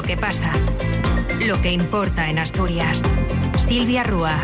Lo que pasa. Lo que importa en Asturias. Silvia Rúa.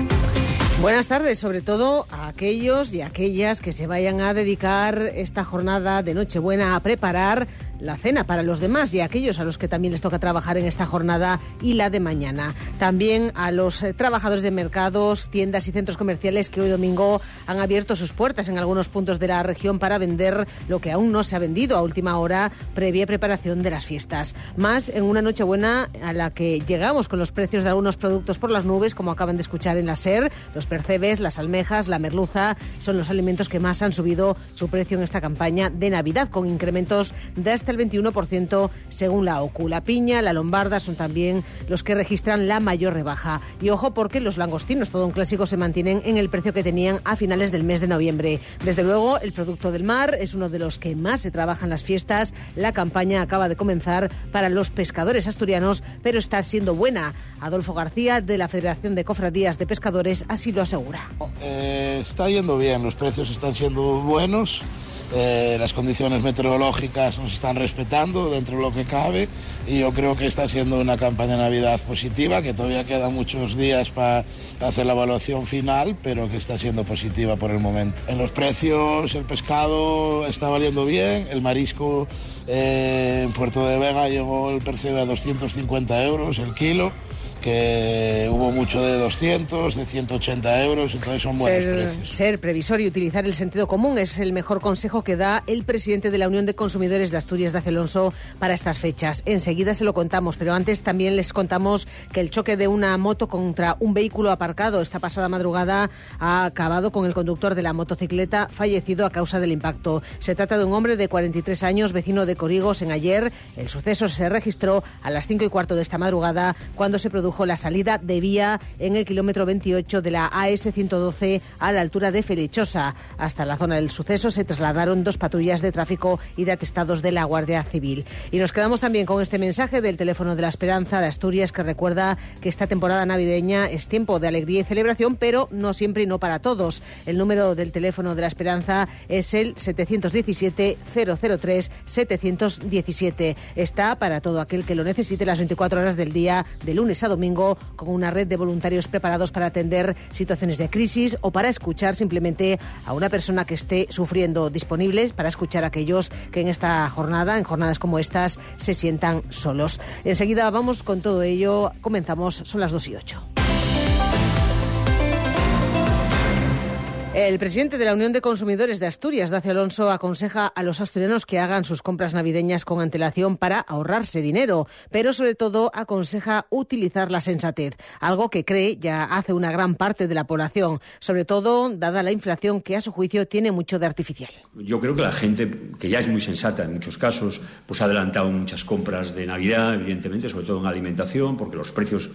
Buenas tardes, sobre todo a aquellos y aquellas que se vayan a dedicar esta jornada de Nochebuena a preparar la cena para los demás y aquellos a los que también les toca trabajar en esta jornada y la de mañana. También a los eh, trabajadores de mercados, tiendas y centros comerciales que hoy domingo han abierto sus puertas en algunos puntos de la región para vender lo que aún no se ha vendido a última hora previa preparación de las fiestas. Más en una noche buena a la que llegamos con los precios de algunos productos por las nubes, como acaban de escuchar en la SER, los percebes, las almejas, la merluza, son los alimentos que más han subido su precio en esta campaña de Navidad, con incrementos de hasta el 21% según la OCU. La piña, la lombarda son también los que registran la mayor rebaja. Y ojo porque los langostinos, todo un clásico, se mantienen en el precio que tenían a finales del mes de noviembre. Desde luego, el producto del mar es uno de los que más se trabaja en las fiestas. La campaña acaba de comenzar para los pescadores asturianos, pero está siendo buena. Adolfo García, de la Federación de Cofradías de Pescadores, así lo asegura. Eh, está yendo bien, los precios están siendo buenos. Eh, las condiciones meteorológicas nos están respetando dentro de lo que cabe y yo creo que está siendo una campaña de Navidad positiva, que todavía quedan muchos días para hacer la evaluación final, pero que está siendo positiva por el momento. En los precios el pescado está valiendo bien, el marisco eh, en Puerto de Vega llegó el percebe a 250 euros el kilo que hubo mucho de 200, de 180 euros, entonces son buenos ser, precios. Ser previsor y utilizar el sentido común es el mejor consejo que da el presidente de la Unión de Consumidores de Asturias, de Alonso, para estas fechas. Enseguida se lo contamos, pero antes también les contamos que el choque de una moto contra un vehículo aparcado esta pasada madrugada ha acabado con el conductor de la motocicleta fallecido a causa del impacto. Se trata de un hombre de 43 años, vecino de Corigos, en ayer. El suceso se registró a las 5 y cuarto de esta madrugada cuando se produjo la salida de vía en el kilómetro 28 de la AS-112 a la altura de Felechosa. Hasta la zona del suceso se trasladaron dos patrullas de tráfico y de atestados de la Guardia Civil. Y nos quedamos también con este mensaje del teléfono de la Esperanza de Asturias que recuerda que esta temporada navideña es tiempo de alegría y celebración, pero no siempre y no para todos. El número del teléfono de la Esperanza es el 717-003-717. Está para todo aquel que lo necesite las 24 horas del día, de lunes a domingo, con una red de voluntarios preparados para atender situaciones de crisis o para escuchar simplemente a una persona que esté sufriendo, disponibles para escuchar a aquellos que en esta jornada, en jornadas como estas, se sientan solos. Enseguida vamos con todo ello. Comenzamos, son las 2 y 8. El presidente de la Unión de Consumidores de Asturias, Dacio Alonso, aconseja a los asturianos que hagan sus compras navideñas con antelación para ahorrarse dinero, pero sobre todo aconseja utilizar la sensatez, algo que cree ya hace una gran parte de la población, sobre todo dada la inflación que a su juicio tiene mucho de artificial. Yo creo que la gente, que ya es muy sensata en muchos casos, pues ha adelantado muchas compras de Navidad, evidentemente, sobre todo en alimentación, porque los precios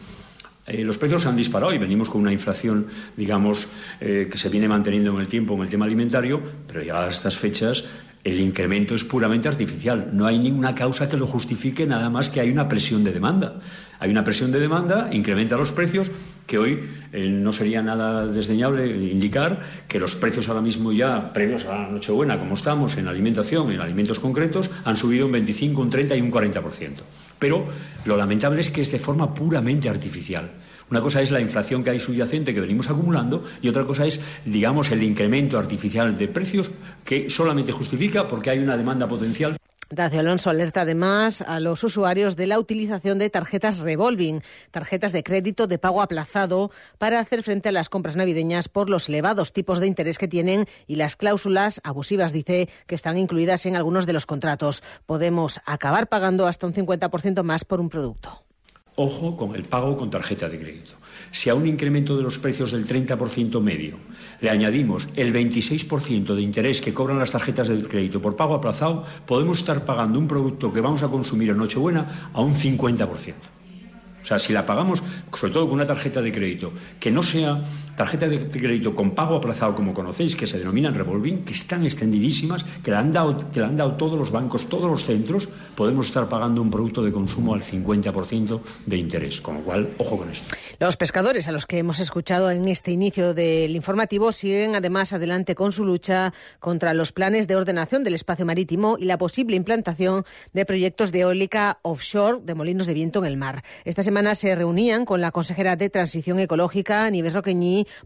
eh, los precios se han disparado y venimos con una inflación, digamos, eh, que se viene manteniendo en el tiempo en el tema alimentario, pero llegadas a estas fechas el incremento es puramente artificial. No hay ninguna causa que lo justifique, nada más que hay una presión de demanda. Hay una presión de demanda, incrementa los precios, que hoy eh, no sería nada desdeñable indicar que los precios ahora mismo ya, previos a la Nochebuena, como estamos en alimentación, en alimentos concretos, han subido un 25, un 30 y un 40%. Pero lo lamentable es que es de forma puramente artificial. Una cosa es la inflación que hay subyacente que venimos acumulando y otra cosa es, digamos, el incremento artificial de precios que solamente justifica porque hay una demanda potencial. Dacio Alonso alerta además a los usuarios de la utilización de tarjetas revolving, tarjetas de crédito de pago aplazado, para hacer frente a las compras navideñas por los elevados tipos de interés que tienen y las cláusulas abusivas, dice, que están incluidas en algunos de los contratos. Podemos acabar pagando hasta un 50% más por un producto. Ojo con el pago con tarjeta de crédito. Si a un incremento de los precios del 30% medio le añadimos el 26% de interés que cobran las tarjetas de crédito por pago aplazado, podemos estar pagando un producto que vamos a consumir en Nochebuena a un 50%. O sea, si la pagamos, sobre todo con una tarjeta de crédito, que no sea tarjetas de crédito con pago aplazado, como conocéis, que se denominan revolving, que están extendidísimas, que le han dado, que le han dado todos los bancos, todos los centros, podemos estar pagando un producto de consumo al 50% de interés. Con lo cual, ojo con esto. Los pescadores a los que hemos escuchado en este inicio del informativo siguen además adelante con su lucha contra los planes de ordenación del espacio marítimo y la posible implantación de proyectos de eólica offshore de molinos de viento en el mar. Esta semana se reunían con la consejera de Transición Ecológica, Nieves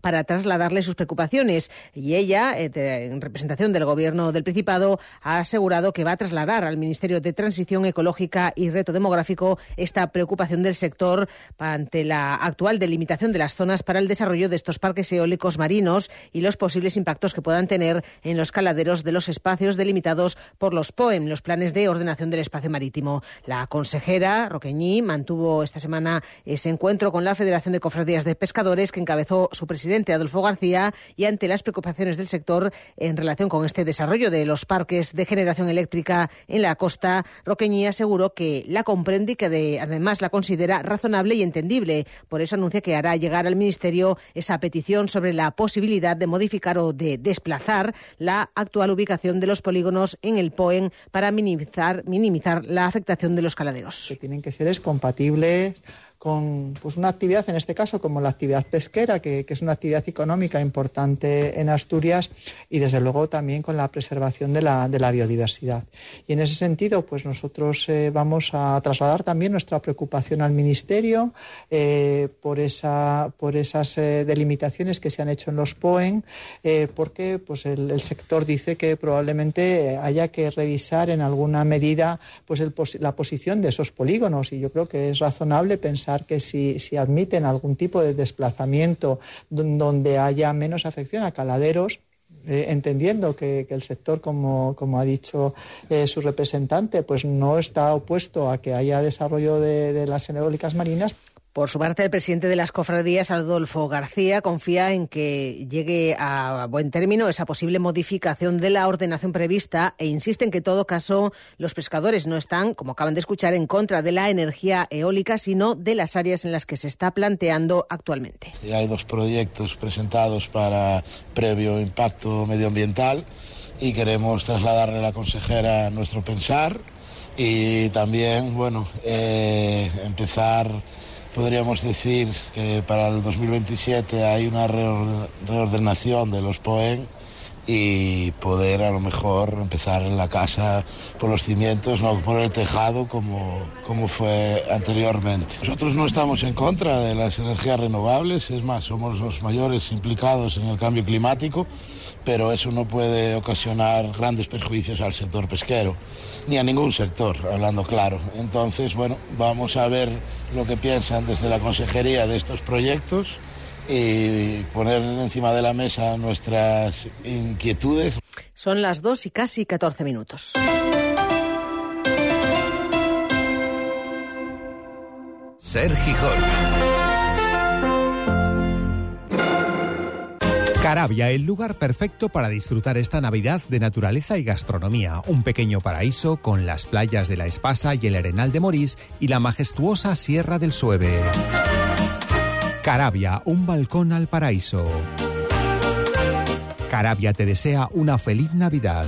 Para trasladarle sus preocupaciones. Y ella, eh, en representación del Gobierno del Principado, ha asegurado que va a trasladar al Ministerio de Transición Ecológica y Reto Demográfico esta preocupación del sector ante la actual delimitación de las zonas para el desarrollo de estos parques eólicos marinos y los posibles impactos que puedan tener en los caladeros de los espacios delimitados por los POEM, los planes de ordenación del espacio marítimo. La consejera Roqueñí mantuvo esta semana ese encuentro con la Federación de Cofradías de Pescadores que encabezó su presidente Adolfo García y ante las preocupaciones del sector en relación con este desarrollo de los parques de generación eléctrica en la costa, Roqueñí aseguró que la comprende y que además la considera razonable y entendible. Por eso anuncia que hará llegar al Ministerio esa petición sobre la posibilidad de modificar o de desplazar la actual ubicación de los polígonos en el POEN para minimizar, minimizar la afectación de los caladeros. Que tienen que ser compatibles con pues, una actividad, en este caso como la actividad pesquera, que, es una actividad económica importante en Asturias y desde luego también con la preservación de la, de la biodiversidad. Y en ese sentido, pues nosotros eh, vamos a trasladar también nuestra preocupación al Ministerio eh, por, esa, por esas eh, delimitaciones que se han hecho en los POEN, porque pues, el, sector dice que probablemente haya que revisar en alguna medida pues, la posición de esos polígonos y yo creo que es razonable pensar que si, admiten algún tipo de desplazamiento donde haya menos afección a caladeros, eh, entendiendo que, el sector, como, ha dicho eh, su representante, pues no está opuesto a que haya desarrollo de, las eólicas marinas. Por su parte, el presidente de las cofradías, Adolfo García, confía en que llegue a buen término esa posible modificación de la ordenación prevista e insiste en que, en todo caso, los pescadores no están, como acaban de escuchar, en contra de la energía eólica, sino de las áreas en las que se está planteando actualmente. hay dos proyectos presentados para previo impacto medioambiental y queremos trasladarle a la consejera nuestro pensar y también, bueno, eh, empezar podríamos decir que para el 2027 hay una reordenación de los POEN y poder a lo mejor empezar en la casa por los cimientos, no por el tejado como, como fue anteriormente. Nosotros no estamos en contra de las energías renovables, es más, somos los mayores implicados en el cambio climático, pero eso no puede ocasionar grandes perjuicios al sector pesquero, ni a ningún sector, hablando claro. Entonces, bueno, vamos a ver lo que piensan desde la consejería de estos proyectos y poner encima de la mesa nuestras inquietudes. Son las dos y casi 14 minutos. Ser Gijón. Carabia, el lugar perfecto para disfrutar esta Navidad de naturaleza y gastronomía. Un pequeño paraíso con las playas de la Espasa y el Arenal de Morís y la majestuosa Sierra del Sueve. Carabia, un balcón al paraíso. Carabia te desea una feliz Navidad.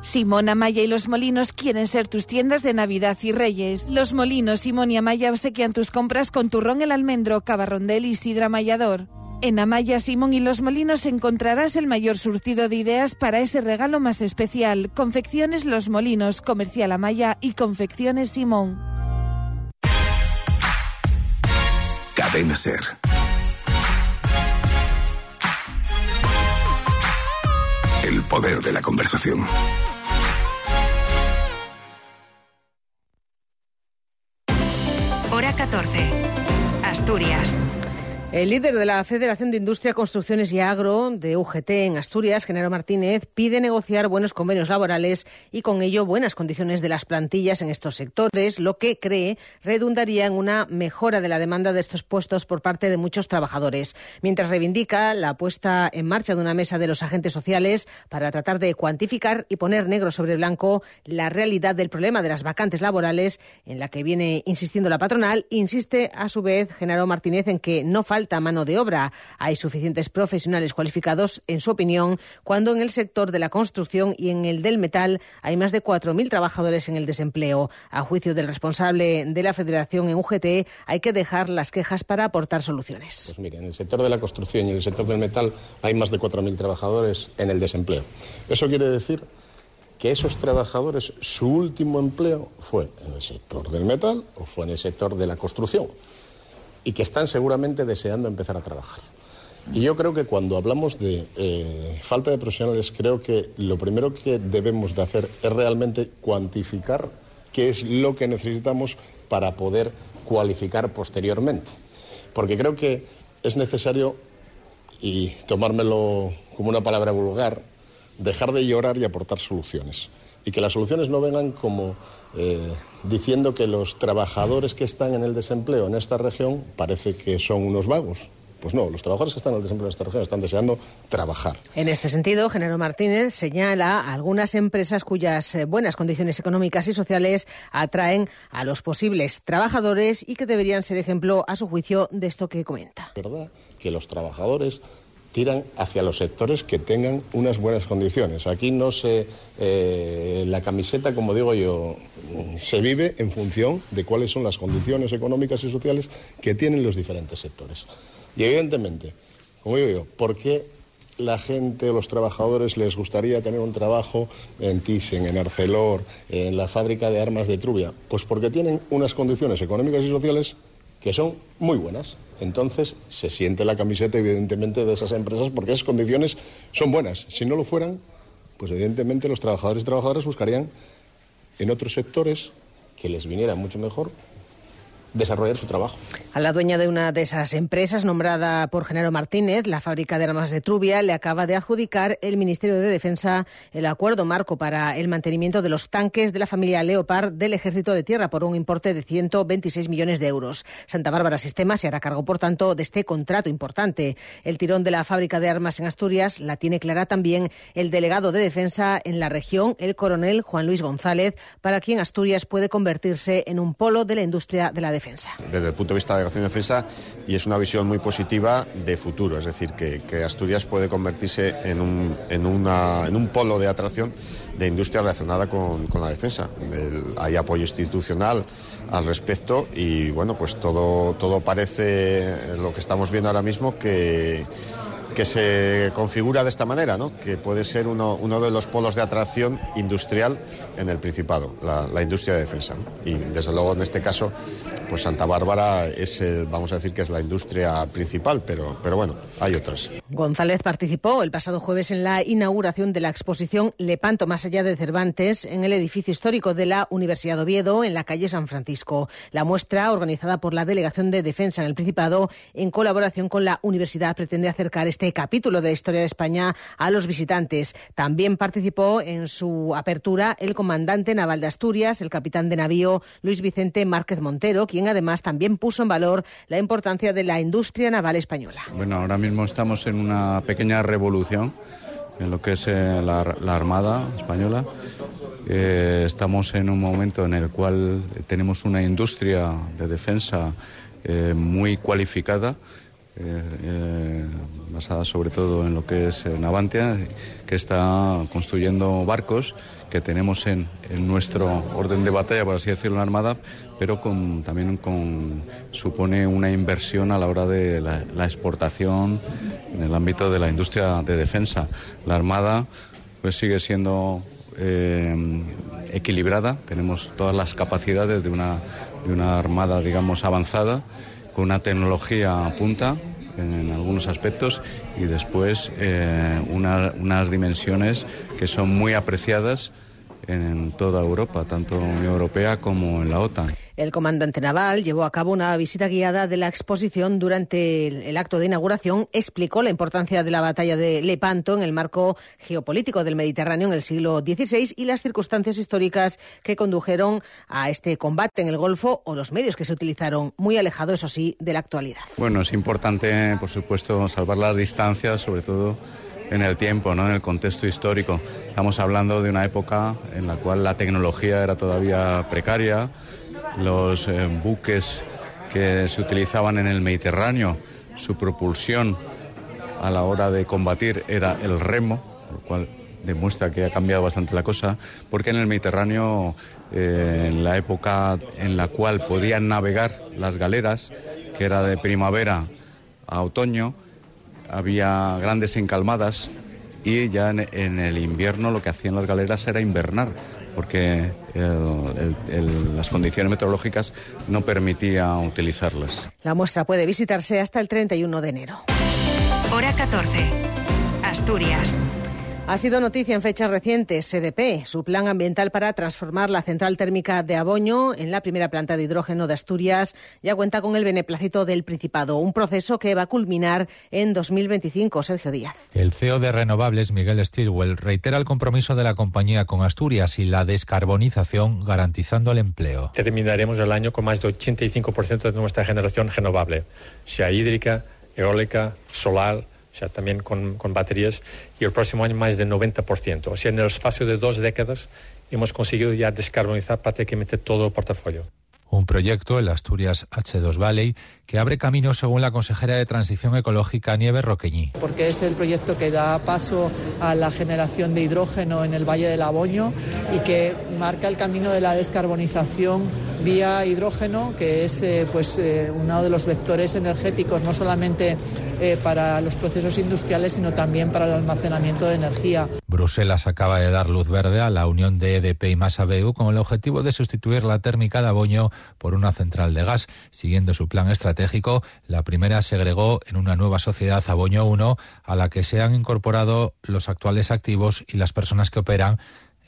Simón Amaya y Los Molinos quieren ser tus tiendas de Navidad y Reyes. Los Molinos, Simón y Amaya obsequian tus compras con turrón el almendro, cabarrondel y sidra amayador. En Amaya, Simón y Los Molinos encontrarás el mayor surtido de ideas para ese regalo más especial. Confecciones Los Molinos, Comercial Amaya y Confecciones Simón. Cadena Ser. El poder de la conversación. Hora 14. Asturias. El líder de la Federación de Industria, Construcciones y Agro de UGT en Asturias, Genaro Martínez, pide negociar buenos convenios laborales y con ello buenas condiciones de las plantillas en estos sectores, lo que cree redundaría en una mejora de la demanda de estos puestos por parte de muchos trabajadores. Mientras reivindica la puesta en marcha de una mesa de los agentes sociales para tratar de cuantificar y poner negro sobre blanco la realidad del problema de las vacantes laborales en la que viene insistiendo la patronal, insiste a su vez Genaro Martínez en que no falta mano de obra. Hay suficientes profesionales cualificados, en su opinión, cuando en el sector de la construcción y en el del metal hay más de 4.000 trabajadores en el desempleo. A juicio del responsable de la Federación en UGT, hay que dejar las quejas para aportar soluciones. Pues en el sector de la construcción y en el sector del metal hay más de 4.000 trabajadores en el desempleo. Eso quiere decir que esos trabajadores, su último empleo fue en el sector del metal o fue en el sector de la construcción y que están seguramente deseando empezar a trabajar. Y yo creo que cuando hablamos de eh, falta de profesionales, creo que lo primero que debemos de hacer es realmente cuantificar qué es lo que necesitamos para poder cualificar posteriormente. Porque creo que es necesario, y tomármelo como una palabra vulgar, dejar de llorar y aportar soluciones. Y que las soluciones no vengan como eh, diciendo que los trabajadores que están en el desempleo en esta región parece que son unos vagos. Pues no, los trabajadores que están en el desempleo en esta región están deseando trabajar. En este sentido, Genero Martínez señala a algunas empresas cuyas eh, buenas condiciones económicas y sociales atraen a los posibles trabajadores y que deberían ser ejemplo, a su juicio, de esto que comenta. ¿Verdad? Que los trabajadores tiran hacia los sectores que tengan unas buenas condiciones. Aquí no se. Eh, la camiseta, como digo yo, se vive en función de cuáles son las condiciones económicas y sociales que tienen los diferentes sectores. Y evidentemente, como digo yo, ¿por qué la gente o los trabajadores les gustaría tener un trabajo en Thyssen, en Arcelor, en la fábrica de armas de Trubia? Pues porque tienen unas condiciones económicas y sociales que son muy buenas. Entonces se siente la camiseta evidentemente de esas empresas porque esas condiciones son buenas. Si no lo fueran, pues evidentemente los trabajadores y trabajadoras buscarían en otros sectores que les viniera mucho mejor desarrollar su trabajo. A la dueña de una de esas empresas, nombrada por Genaro Martínez, la fábrica de armas de Trubia, le acaba de adjudicar el Ministerio de Defensa el acuerdo marco para el mantenimiento de los tanques de la familia Leopard del Ejército de Tierra por un importe de 126 millones de euros. Santa Bárbara Sistema se hará cargo, por tanto, de este contrato importante. El tirón de la fábrica de armas en Asturias la tiene clara también el delegado de Defensa en la región, el coronel Juan Luis González, para quien Asturias puede convertirse en un polo de la industria de la defensa. Desde el punto de vista de la acción de defensa, y es una visión muy positiva de futuro, es decir, que, Asturias puede convertirse en un, en, una, en un polo de atracción de industria relacionada con, la defensa. hay apoyo institucional al respecto y bueno, pues todo, todo parece lo que estamos viendo ahora mismo que que se configura de esta manera, ¿no? que puede ser uno, uno, de los polos de atracción industrial en el Principado, la, industria de defensa. Y desde luego en este caso, pues Santa Bárbara es, vamos a decir que es la industria principal, pero, pero bueno, hay otras. González participó el pasado jueves en la inauguración de la exposición Lepanto más allá de Cervantes en el edificio histórico de la Universidad de Oviedo en la calle San Francisco. La muestra, organizada por la Delegación de Defensa en el Principado, en colaboración con la universidad, pretende acercar este este capítulo de la historia de España a los visitantes. También participó en su apertura el comandante naval de Asturias, el capitán de navío Luis Vicente Márquez Montero, quien además también puso en valor la importancia de la industria naval española. Bueno, ahora mismo estamos en una pequeña revolución en lo que es eh, la, Armada española. Eh, estamos en un momento en el cual tenemos una industria de defensa eh, muy cualificada eh, eh, basada sobre todo en lo que es Navantia, que está construyendo barcos que tenemos en, nuestro orden de batalla, por así decirlo, en la Armada, pero también con, supone una inversión a la hora de la, exportación en el ámbito de la industria de defensa. La Armada pues sigue siendo eh, equilibrada, tenemos todas las capacidades de una, de una armada, digamos, avanzada con una tecnología a punta en algunos aspectos y después eh, unas dimensiones que son muy apreciadas en toda Europa, tanto en la Unión Europea como en la OTAN. El comandante naval llevó a cabo una visita guiada de la exposición durante el acto de inauguración. Explicó la importancia de la batalla de Lepanto en el marco geopolítico del Mediterráneo en el siglo XVI y las circunstancias históricas que condujeron a este combate en el Golfo o los medios que se utilizaron, muy alejado, eso sí, de la actualidad. Bueno, es importante, por supuesto, salvar las distancias, sobre todo en el tiempo, ¿no? en el contexto histórico. Estamos hablando de una época en la cual la tecnología era todavía precaria, los eh, buques que se utilizaban en el Mediterráneo, su propulsión a la hora de combatir era el remo, lo cual demuestra que ha cambiado bastante la cosa, porque en el Mediterráneo, eh, en la época en la cual podían navegar las galeras, que era de primavera a otoño, había grandes encalmadas y ya en, el invierno lo que hacían las galeras era invernar, porque las condiciones meteorológicas no permitían utilizarlas. La muestra puede visitarse hasta el 31 de enero. Hora 14. Asturias. Ha sido noticia en fechas recientes CDP, su plan ambiental para transformar la central térmica de Aboño en la primera planta de hidrógeno de Asturias ya cuenta con el beneplácito del Principado, un proceso que va a culminar en 2025. Sergio Díaz. El CEO de Renovables, Miguel Stilwell, reitera el compromiso de la compañía con Asturias y la descarbonización garantizando el empleo. Terminaremos el año con más de 85% de nuestra generación renovable, sea hídrica, eólica, solar o sea, también con, con, baterías, y el próximo año más del 90%. O sea, en el espacio de dos décadas hemos conseguido ya descarbonizar prácticamente todo el portafolio un proyecto, el Asturias H2 Valley, que abre camino según la consejera de Transición Ecológica Nieves Roqueñi. Porque es el proyecto que da paso a la generación de hidrógeno en el Valle del Aboño y que marca el camino de la descarbonización vía hidrógeno, que es eh, pues, eh, uno de los vectores energéticos no solamente eh, para los procesos industriales, sino también para el almacenamiento de energía. Bruselas acaba de dar luz verde a la unión de EDP y Masabeu con el objetivo de sustituir la térmica de Aboño por una central de gas. Siguiendo su plan estratégico, la primera se agregó en una nueva sociedad Aboño 1 a la que se han incorporado los actuales activos y las personas que operan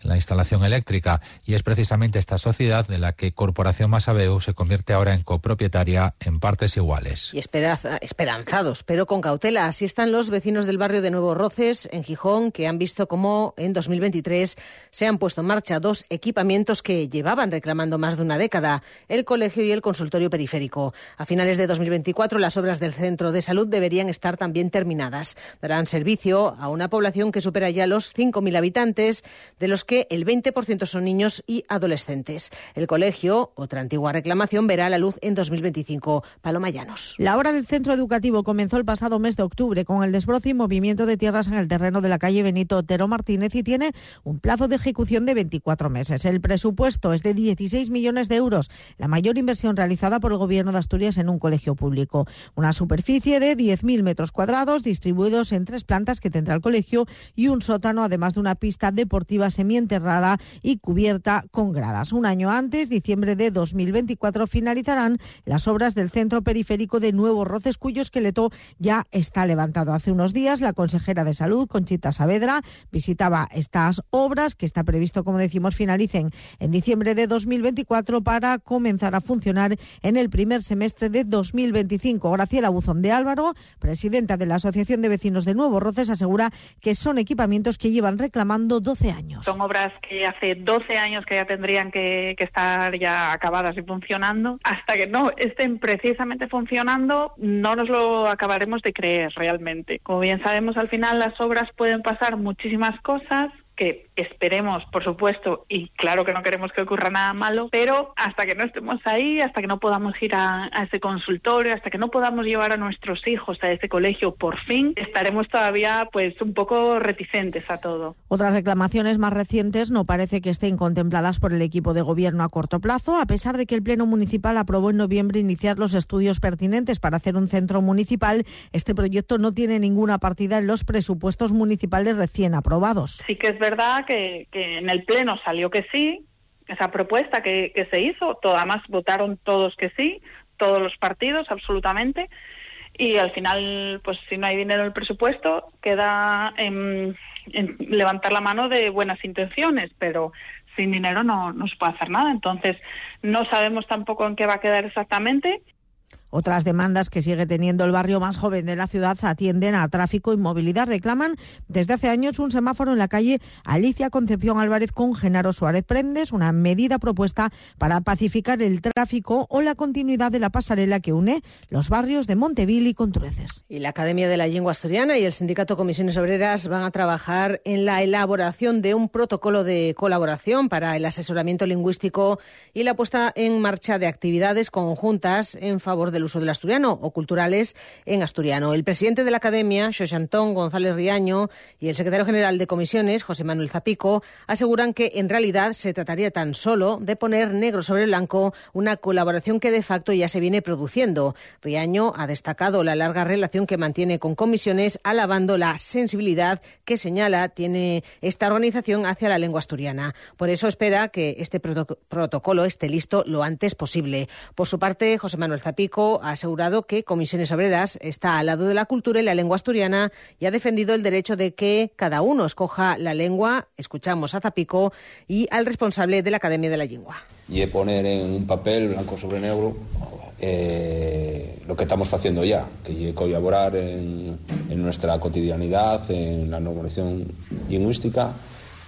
la instalación eléctrica y es precisamente esta sociedad de la que Corporación Masabeu se convierte ahora en copropietaria en partes iguales. Y esperanzados, pero con cautela. Así están los vecinos del barrio de Nuevo Roces, en Gijón, que han visto cómo en 2023 se han puesto en marcha dos equipamientos que llevaban reclamando más de una década, el colegio y el consultorio periférico. A finales de 2024 las obras del centro de salud deberían estar también terminadas. Darán servicio a una población que supera ya los 5.000 habitantes, de los que el 20% son niños y adolescentes. El colegio, otra antigua reclamación, verá la luz en 2025. Paloma Llanos. La obra del centro educativo comenzó el pasado mes de octubre con el desbroce y movimiento de tierras en el terreno de la calle Benito Otero Martínez y tiene un plazo de ejecución de 24 meses. El presupuesto es de 16 millones de euros, la mayor inversión realizada por el Gobierno de Asturias en un colegio público. Una superficie de 10.000 metros cuadrados distribuidos en tres plantas que tendrá el colegio y un sótano, además de una pista deportiva semi enterrada y cubierta con gradas. Un año antes, diciembre de 2024, finalizarán las obras del centro periférico de Nuevo Roces, cuyo esqueleto ya está levantado. Hace unos días, la consejera de Salud, Conchita Saavedra, visitaba estas obras que está previsto, como decimos, finalicen en diciembre de 2024 para comenzar a funcionar en el primer semestre de 2025. Graciela Buzón de Álvaro, presidenta de la Asociación de Vecinos de Nuevo Roces, asegura que son equipamientos que llevan reclamando 12 años obras que hace 12 años que ya tendrían que, estar ya acabadas y funcionando, hasta que no estén precisamente funcionando, no nos lo acabaremos de creer realmente. Como bien sabemos, al final las obras pueden pasar muchísimas cosas que esperemos, por supuesto, y claro que no queremos que ocurra nada malo, pero hasta que no estemos ahí, hasta que no podamos ir a, ese consultorio, hasta que no podamos llevar a nuestros hijos a ese colegio por fin, estaremos todavía pues un poco reticentes a todo. Otras reclamaciones más recientes no parece que estén contempladas por el equipo de gobierno a corto plazo, a pesar de que el Pleno Municipal aprobó en noviembre iniciar los estudios pertinentes para hacer un centro municipal. Este proyecto no tiene ninguna partida en los presupuestos municipales recién aprobados. Sí que es verdad que, en el Pleno salió que sí, esa propuesta que, se hizo, todo, además votaron todos que sí, todos los partidos, absolutamente, y al final, pues si no hay dinero en el presupuesto, queda en, levantar la mano de buenas intenciones, pero sin dinero no, no se puede hacer nada. Entonces, no sabemos tampoco en qué va a quedar exactamente. Otras demandas que sigue teniendo el barrio más joven de la ciudad atienden a tráfico y movilidad. Reclaman desde hace años un semáforo en la calle Alicia Concepción Álvarez con Genaro Suárez Prendes, una medida propuesta para pacificar el tráfico o la continuidad de la pasarela que une los barrios de Monteville y Contrueces. Y la Academia de la Lengua Asturiana y el Sindicato Comisiones Obreras van a trabajar en la elaboración de un protocolo de colaboración para el asesoramiento lingüístico y la puesta en marcha de actividades conjuntas en favor del uso del asturiano o culturales en asturiano. El presidente de la Academia, José Antón González Riaño, y el secretario general de comisiones, José Manuel Zapico, aseguran que en realidad se trataría tan solo de poner negro sobre blanco una colaboración que de facto ya se viene produciendo. Riaño ha destacado la larga relación que mantiene con comisiones, alabando la sensibilidad que señala tiene esta organización hacia la lengua asturiana. Por eso espera que este protocolo esté listo lo antes posible. Por su parte, José Manuel Zapico ha asegurado que Comisiones Obreras está al lado de la cultura y la lengua asturiana y ha defendido el derecho de que cada uno escoja la lengua. Escuchamos a Zapico y al responsable de la Academia de la Lengua. Y poner en un papel, blanco sobre negro, eh, lo que estamos haciendo ya, que colaborar en, en nuestra cotidianidad, en la normalización lingüística,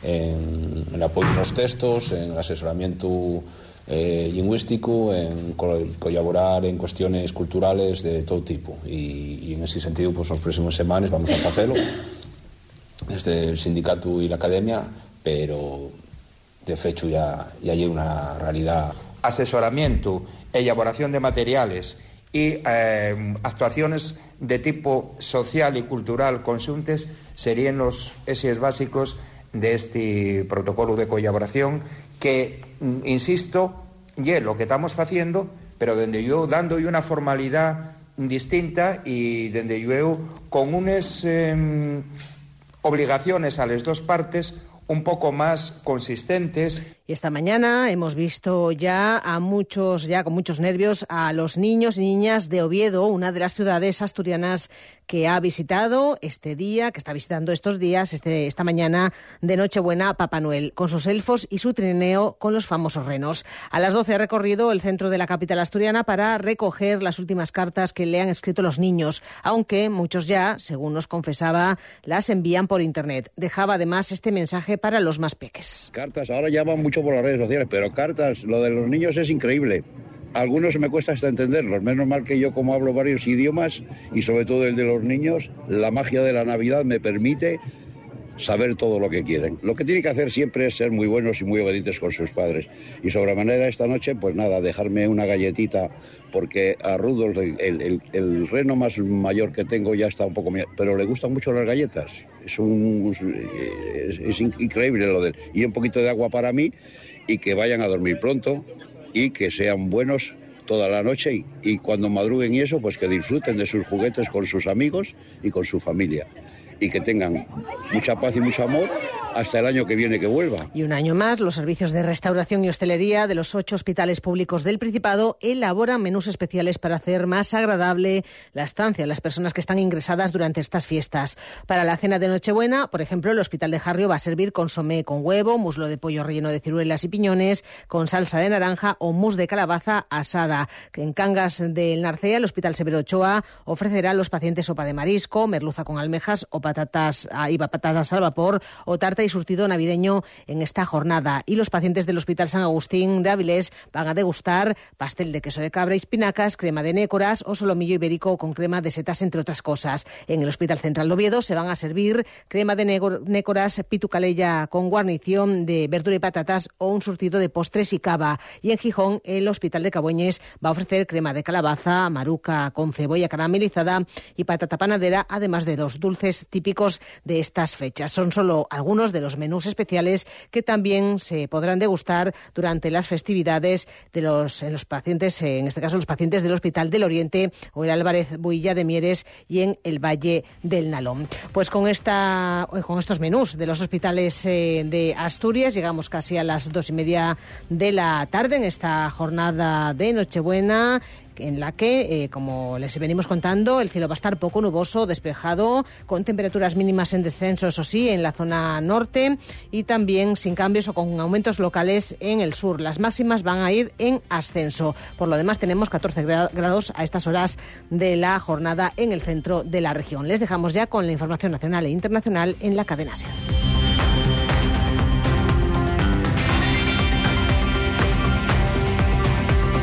en el apoyo a los textos, en el asesoramiento eh, lingüístico, en colaborar en cuestiones culturales de todo tipo. Y, y en ese sentido, pues las próximas semanas vamos a hacerlo desde el sindicato y la academia, pero de fecho ya, ya hay una realidad. Asesoramiento, elaboración de materiales y eh, actuaciones de tipo social y cultural consuntes serían los ejes básicos de este protocolo de colaboración que, mm, insisto, lo que estamos haciendo, pero donde yo dando una formalidad distinta y donde yo con unas eh, obligaciones a las dos partes un poco más consistentes. Y esta mañana hemos visto ya a muchos, ya con muchos nervios, a los niños y niñas de Oviedo, una de las ciudades asturianas que ha visitado este día, que está visitando estos días, este, esta mañana de Nochebuena, Papá Noel, con sus elfos y su trineo con los famosos renos. A las 12 ha recorrido el centro de la capital asturiana para recoger las últimas cartas que le han escrito los niños, aunque muchos ya, según nos confesaba, las envían por internet. Dejaba además este mensaje para los más peques. Cartas, ahora ya van mucho por las redes sociales, pero cartas, lo de los niños es increíble. Algunos me cuesta hasta entenderlos, menos mal que yo como hablo varios idiomas y sobre todo el de los niños, la magia de la Navidad me permite saber todo lo que quieren. Lo que tienen que hacer siempre es ser muy buenos y muy obedientes con sus padres. Y sobre manera esta noche, pues nada, dejarme una galletita, porque a Rudolf, el, el, el, reno más mayor que tengo, ya está un poco... Pero le gustan mucho las galletas. Es, un, es, es increíble lo de... Y un poquito de agua para mí y que vayan a dormir pronto y que sean buenos toda la noche y, y, cuando madruguen y eso, pues que disfruten de sus juguetes con sus amigos y con su familia. Y que tengan mucha paz y mucho amor hasta el año que viene que vuelva. Y un año más, los servicios de restauración y hostelería de los ocho hospitales públicos del Principado elaboran menús especiales para hacer más agradable la estancia de las personas que están ingresadas durante estas fiestas. Para la cena de Nochebuena, por ejemplo, el Hospital de Jarrio va a servir consomé con huevo, muslo de pollo relleno de ciruelas y piñones, con salsa de naranja o mousse de calabaza asada. En Cangas del Narcea, el Hospital Severo Ochoa ofrecerá a los pacientes sopa de marisco, merluza con almejas o patatas y patatas al vapor o tarta y surtido navideño en esta jornada. Y los pacientes del Hospital San Agustín de Áviles van a degustar pastel de queso de cabra y espinacas, crema de nécoras o solomillo ibérico con crema de setas, entre otras cosas. En el Hospital Central de Oviedo se van a servir crema de nécoras, pitucalella con guarnición de verdura y patatas o un surtido de postres y cava. Y en Gijón, el Hospital de Cabueñes va a ofrecer crema de calabaza, maruca con cebolla caramelizada y patata panadera, además de dos dulces típicos de estas fechas. Son solo algunos de los menús especiales que también se podrán degustar durante las festividades de los, en los pacientes, en este caso los pacientes del Hospital del Oriente o el Álvarez Builla de Mieres y en el Valle del Nalón. Pues con, esta, con estos menús de los hospitales eh, de Asturias llegamos casi a las dos y media de la tarde en esta jornada de Nochebuena en la que, eh, como les venimos contando, el cielo va a estar poco nuboso, despejado, con temperaturas mínimas en descenso, eso sí, en la zona norte y también sin cambios o con aumentos locales en el sur. Las máximas van a ir en ascenso. Por lo demás, tenemos 14 grados a estas horas de la jornada en el centro de la región. Les dejamos ya con la información nacional e internacional en la cadena.